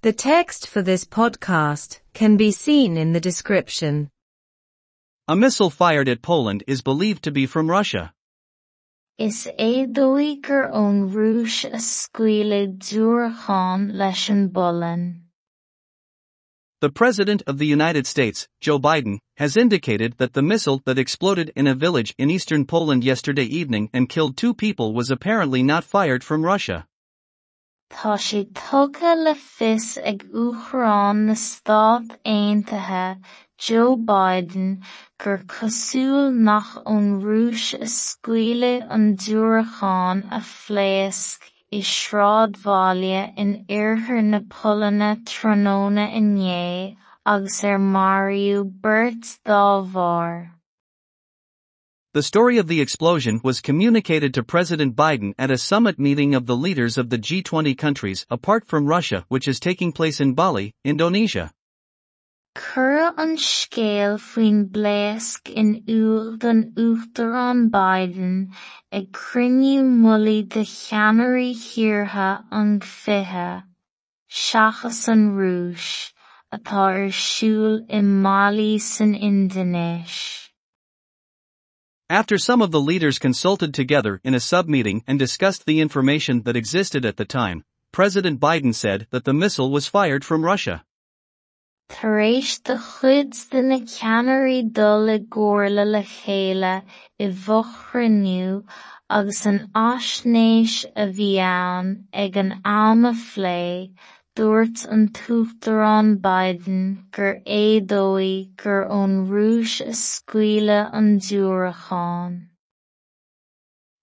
The text for this podcast can be seen in the description. A missile fired at Poland is believed to be from Russia. Is é dóigh gur ón rúis a scaoileadh dúrachán leis an bhollen. The President of the United States, Joe Biden, has indicated that the missile that exploded in a village in eastern Poland yesterday evening and killed two people was apparently not fired from Russia. Tá sé tugadh le fios ag Uachtarán na Stát Aontaithe Joe Biden gur cosúil nach ón rúis a scaoileadh an dúrachán a phléasc i sráidbhaile in oirthear na Polainne tróna inné agus ar Mariú beirt dá bharr. The story of the explosion was communicated to President Biden at a summit meeting of the leaders of the G20 countries apart from Russia which is taking place in Bali, Indonesia. Cur an scéal faoin bléasc in úl don Uachtarán Biden ag cruinniú mulaí de cheannairí thiartha an fiche, seachas an rúis, atá ar er siúl i mBali san Indonéis. After some of the leaders consulted together in a sub-meeting and discussed the information that existed at the time, President Biden said that the missile was fired from Russia. Agus an aisnéis a bhí ag an am a phlé dúirt an t-Uachtarán Biden gur éadóidh gur ón rúis a scaoileadh an dúrachán.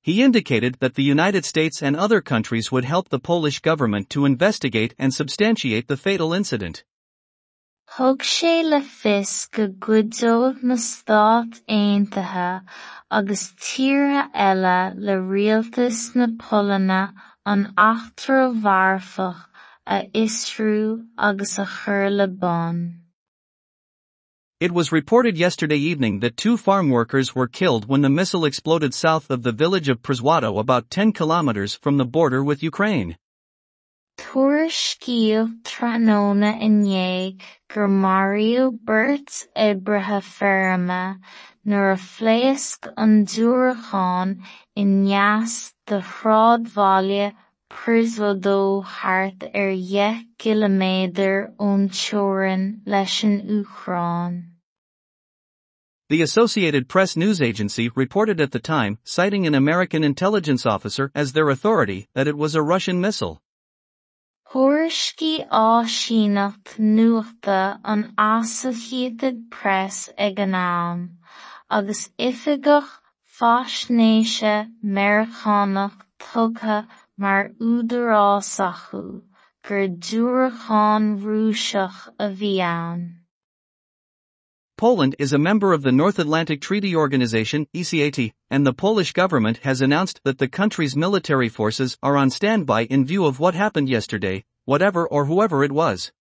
He indicated that the United States and other countries would help the Polish government to investigate and substantiate the fatal incident. Thug sé le fios go gcuideodh na Stát Aontaithe agus tíortha eile le rialtas na Polainne an achtar bharfach a fhiosrú agus a le bonn. It was reported yesterday evening that two farm workers were killed when the missile exploded south of the village of Przewodów about 10 kilometers from the border with Ukraine. Tuairiscíodh tróna inné gur Mariú beirt oibrithe foirme nuair a phléasc an Przewodów thart ar dheich kiloméadar ón teorann leis an. The Associated Press news agency reported at the time, citing an American intelligence officer as their authority, that it was a Russian missile. Thuairiscí áisiúnacht nuachta an Associated Press ag an am, agus oifigeach faisnéise Meiriceánach tugadh mar údarás acu, gur dúrachán a bhí ann. Poland is a member of the North Atlantic Treaty Organization, ECAT, and the Polish government has announced that the country's military forces are on standby in view of what happened yesterday, whatever or whoever it was.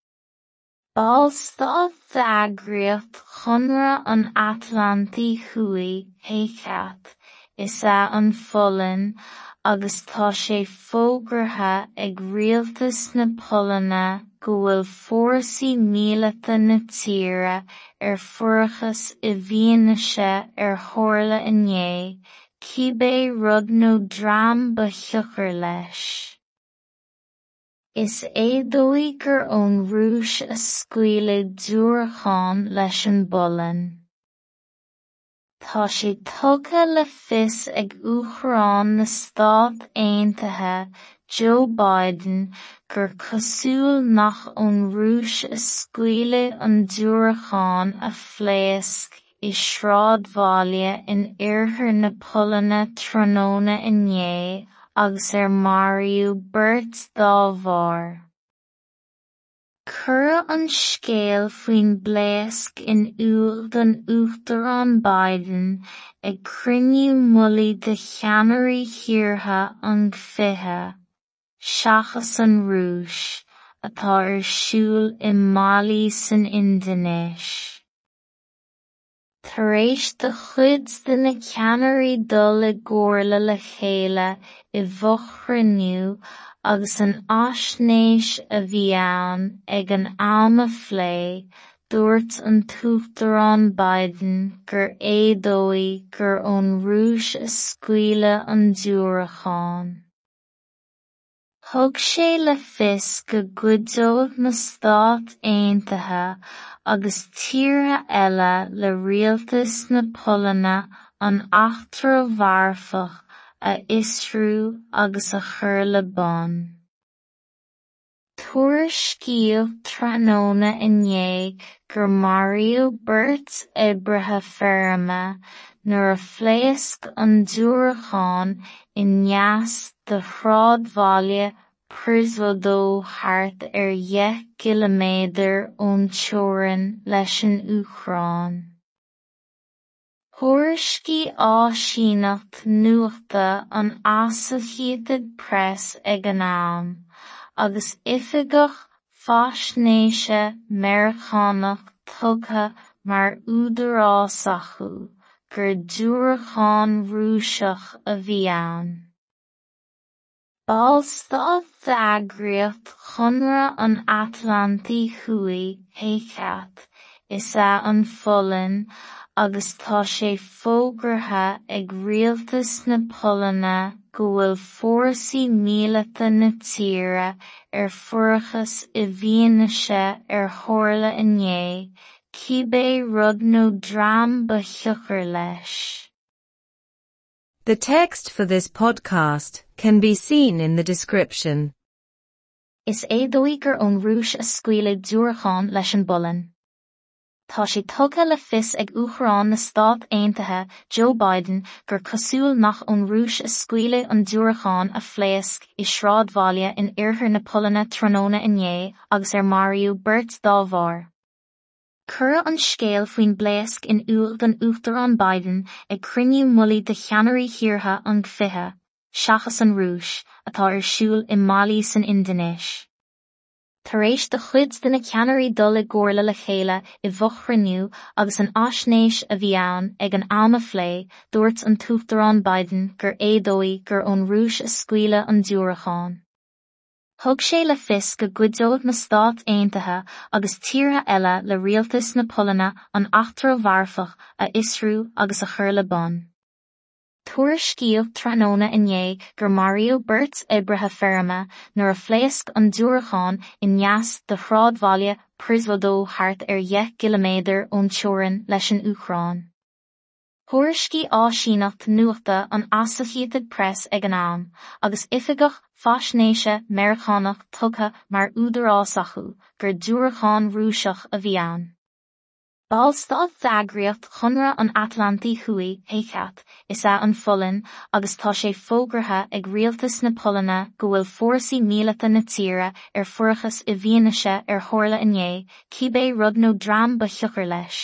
Ballstad agriacht chunra an Atlanti hui héiceat is a an folin agus tá sé fógratha ag rialtas na Polainne go bhfuil fórsaí míleata na tíre ar furchas i bhfíanaise ar tharla inné, cibé rud nó dream ba cheacair leis. Is éadóidh gur ón rúis a scaoileadh dúrachán leis an bhollen. Tá sé tugadh le fios ag Uachtarán na Stát Aontaithe Joe Biden gur cosúil nach ón rúis a scaoileadh an dúrachán a phléasc i sráidbhaile in oirthear na Polainne tróna inné agus ar Mariú beirt dá bharr. Cur an scéal faoin bléasc in úl don Uachtarán Biden ag cruinniú mulaí de cheannairí thiartha an fiche, seachas an rúis, atá ar siúl i mBali san Indonéis. Tar éis de chuid de na ceannairí dul i gcomharla le chéile i bhfochrainniú agus an aisnéis a bhí ann ag an am a phlé dúirt an t-uachtarán Biden gur éadóidh gur ón rúis a scaoileadh an dúrachán. Thug sé le fios go gcuideoidh na Stát Aontaithe agus tíortha eile le rialtas na Polainne an Eachtrú Mharfach a Iosrú agus a chur le bun. Tuairiscíodh tráthnóna inné gur maraíodh beirt oibrithe nuair a phléasc an neas de shráidbhaile Prizhvodó thart ar er dheich ciliméadar ón teorainn leis an Uachtaráin. Thuairiscigh áisiúnacht nuachta an Associated Press ag an am agus oifigeach faisnéise mar údarás acu gur dúrachán rúiseach a. Ballstad d'eagraíocht chunradh an Atlantí Thuaidh ECAT is ea an pholainn agus tá sé fógratha ag rialtas na Polainne go bhfuil fórsaí míleata na tíre ar furchas i bhfianaise ar tharla inné, cibé rud nó dream ba leis. The text for this podcast can be seen in the description. Is éadóidh gur ón rúis a scaoileadh dúrachán leis an bolainn. Tá sé tugadh le fios ag Uachtarán na Stát Aontaithe Joe Biden gur cosúil nach ón rúis a scaoileadh an dúrachán a phléasc i sráidbhaile in oirthir na Polainne tróna inné agus ar mariú beirt dá bharr. Cur an scéal faoin bléasc in uair den Uachtarán Biden ag cruinniú mulaí de cheannairí thiortha an fiche, seachas an rúis, atá ar siúl i Málí san Indonéis. Tar éis de chuid de na ceannairí dul i gcomharla le chéile i bhoch rinneú agus an aisnéis a bhí ann ag an am a phlé dúirt an t-uachtarán Biden gur éadóidh gur ón rúis a scaoileadh an dúrachán. Thug sé le fis go gcuideoh na stát aontaithe agus tíre eile le rialtas na Polna an achtar bharfach a isrú agus a chur le bon. Tuair scíal tróna inné gur Mario Burt ibrethe ferrma nuair a phléasc an dúraáin i neas de chrádháile priswadó thart ar 10 km ón teúran leis an Ucrán. Thuairiscigh áisiúnacht nuachta an Associated Press ag an am, agus oifigeach faisnéise Meiriceánach tugtha mar údarás acu gur dúrachán rúiseach a bhí ann. Ballstad d'eagraíocht chunradh an Atlantí Thuaidh Hecate is ea an pholainn agus tá sé fógratha ag rialtas na Polainne go bhfuil fórsaí míleata na tíre ar furchas i bhfianaise ar tharla inné, cibé rud nó dream ba cheachair leis.